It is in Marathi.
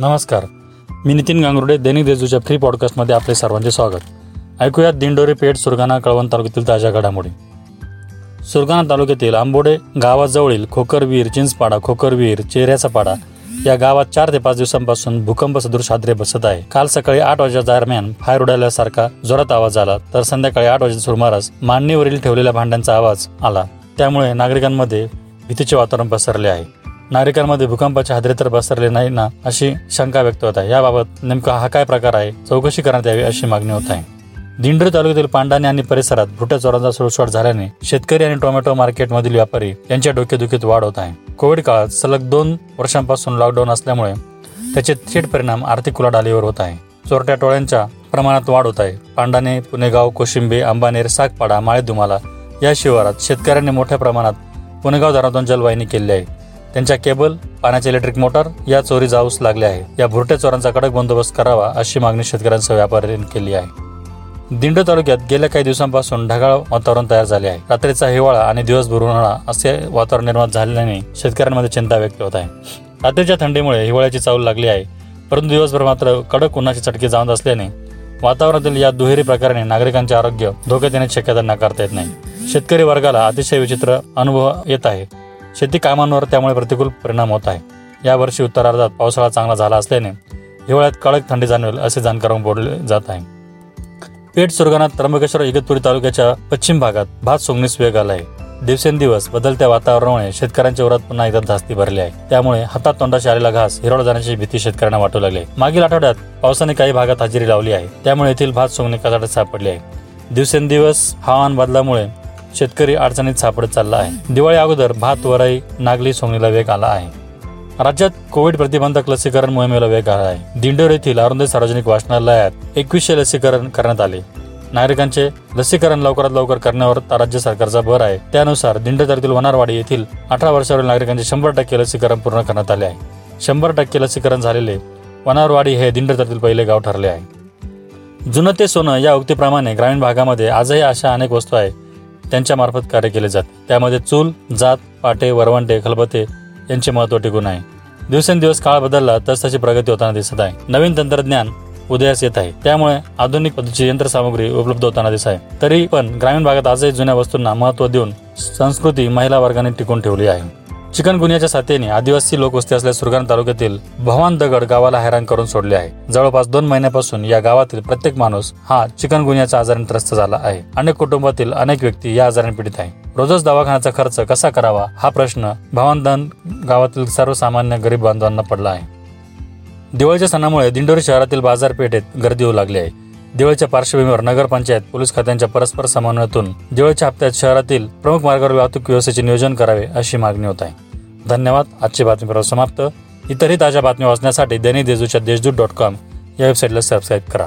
नमस्कार. मी नितीन गांगुर्डे दैनिक देजूच्या फ्री पॉडकास्टमध्ये आपले सर्वांचे स्वागत. ऐकूयात दिंडोरी पेठ सुरगाणा कळवण तालुक्यातील ताज्या घडामोडी. सुरगाणा तालुक्यातील आंबोडे गावाजवळील खोकरवीर चिंचपाडा खोकरवीर चेहऱ्याचा पाडा या गावात चार ते पाच दिवसांपासून भूकंप सदृश हादरे बसत आहे. काल सकाळी आठ वाजेच्या दरम्यान फायर उडाल्यासारखा जोरात आवाज आला तर संध्याकाळी आठ वाजेच्या सुमारास मांडणीवरील ठेवलेल्या भांड्यांचा आवाज आला. त्यामुळे नागरिकांमध्ये भीतीचे वातावरण पसरले आहे. नागरिकांमध्ये भूकंपाचे हादरे तर पसरले नाही ना अशी शंका व्यक्त होत आहे. याबाबत नेमका हा काय प्रकार आहे? चौकशी करण्यात यावी अशी मागणी होत आहे. दिंडोरी तालुक्यातील पांडाणे आणि परिसरात भुट्या चोरांचा सुळसुळाट झाल्याने शेतकरी आणि टोमॅटो मार्केटमधील व्यापारी यांच्या डोकेदुखीत वाढ होत आहे. कोविड काळात सलग दोन वर्षांपासून लॉकडाऊन असल्यामुळे त्याचे थेट परिणाम आर्थिक उलाढालीवर होत आहे. चोरट्या टोळ्यांच्या प्रमाणात वाढ होत आहे. पांडाणे पुणेगाव कोशिंबे अंबानेर सागपाडा माळेदुमाला या शिवारात शेतकऱ्यांनी मोठ्या प्रमाणात पुणेगाव धरणातून जलवाहिनी केली आहे. त्यांच्या केबल पाण्याचे इलेक्ट्रिक मोटर या चोरी जाऊस लागल्या आहे. या भुरट्या चोरांचा कडक बंदोबस्त करावा अशी मागणी शेतकऱ्यांसह व्यापाऱ्यांनी केली आहे. दिंड तालुक्यात गेल्या काही दिवसांपासून ढगाळ वातावरण तयार झाले आहे. रात्रीचा हिवाळा आणि दिवसभर उन्हाळा असे वातावरण निर्माण झाल्याने शेतकऱ्यांमध्ये चिंता व्यक्त होत आहे. रात्रीच्या थंडीमुळे हिवाळ्याची चावल लागली आहे. परंतु दिवसभर मात्र कडक उन्हाची चटके जाणत असल्याने वातावरणातील या दुहेरी प्रकाराने नागरिकांचे आरोग्य धोक्यात येण्याची शक्यता नाकारता येत नाही. शेतकरी वर्गाला अतिशय विचित्र अनुभव येत आहे. शेती कामांवर त्यामुळे प्रतिकूल परिणाम होत आहे. यावर्षी उत्तरार्धात पावसाळा चांगला झाला असल्याने हिवाळ्यात कडक थंडी जाणवेल असे जाणकारून बोलले जात आहे. पेठ सुरगाणा त्र्यंबकेश्वर इगतपुरी तालुक्याच्या पश्चिम भागात भात सोंगणीस वेग आला आहे. दिवसेंदिवस बदलत्या वातावरणामुळे शेतकऱ्यांच्या वरात पुन्हा एकदा धास्ती भरली आहे. त्यामुळे हातात तोंडाशी आलेला घास हिरवळ जाण्याची भीती शेतकऱ्यांना वाटू लागली आहे. मागील आठवड्यात पावसाने काही भागात हजेरी लावली आहे. त्यामुळे येथील भात सोंगणी कचाट्यात सापडली आहे. दिवसेंदिवस हवामान बदलामुळे शेतकरी अडचणीत सापडत चालला आहे. दिवाळी अगोदर भात वराई नागली सोंगणीला वेग आला आहे. राज्यात कोविड प्रतिबंधक लसीकरण मोहिमेला वेग आला आहे. दिंडोर येथील अरुंद सार्वजनिक वाचनालयात एकवीसशे लसीकरण करण्यात आले. नागरिकांचे लसीकरण लवकरात लवकर करण्यावर राज्य सरकारचा भर आहे. त्यानुसार दिंड तालुक्यातील वनारवाडी येथील अठरा वर्षावरील नागरिकांचे शंभर टक्के लसीकरण पूर्ण करण्यात आले आहे. शंभर टक्के लसीकरण झालेले वनारवाडी हे दिंड तालुक्यातील पहिले गाव ठरले आहे. जुनं ते सोनं या उक्तीप्रमाणे ग्रामीण भागामध्ये आजही अशा अनेक वस्तू आहे त्यांच्यामार्फत कार्य केले जाते. त्यामध्ये चूल जात पाटे वरवंटे खलबते यांचे महत्त्व टिकून आहे. दिवसेंदिवस काळ बदलला तस त्याची प्रगती होताना दिसत आहे. नवीन तंत्रज्ञान उदयास येत आहे. त्यामुळे आधुनिक पद्धतीची यंत्रसामुग्री उपलब्ध होताना दिसत आहे. तरी पण ग्रामीण भागात आजही जुन्या वस्तूंना महत्त्व देऊन संस्कृती महिला वर्गाने टिकून ठेवली आहे. चिकनगुनियाच्या साथीने आदिवासी लोकवस्ती असलेल्या सुरगाण तालुक्यातील भवान दगड गावाला हैराण करून सोडले आहे. जवळपास दोन महिन्यापासून या गावातील प्रत्येक माणूस हा चिकनगुनियाच्या आजाराने त्रस्त झाला आहे. अनेक कुटुंबातील अनेक व्यक्ती या आजाराने पीडित आहे. रोजच दवाखान्याचा खर्च कसा करावा हा प्रश्न भवानदन गावातील सर्वसामान्य गरीब बांधवांना पडला आहे. दिवाळीच्या सणामुळे दिंडोरी शहरातील बाजारपेठेत गर्दी होऊ लागली आहे. दिवाळीच्या पार्श्वभूमीवर नगरपंचायत पोलीस खात्यांच्या परस्पर समन्वयातून दिवाळीच्या हप्त्यात शहरातील प्रमुख मार्गावर वाहतूक व्यवस्थेचे नियोजन करावे अशी मागणी होत आहे. धन्यवाद. आजची बातमीपत्र समाप्त. इतरही ताज्या बातम्या वाचण्यासाठी दैनिक देजूच्या देशदूत डॉट कॉम या वेबसाईटला सबस्क्राईब करा.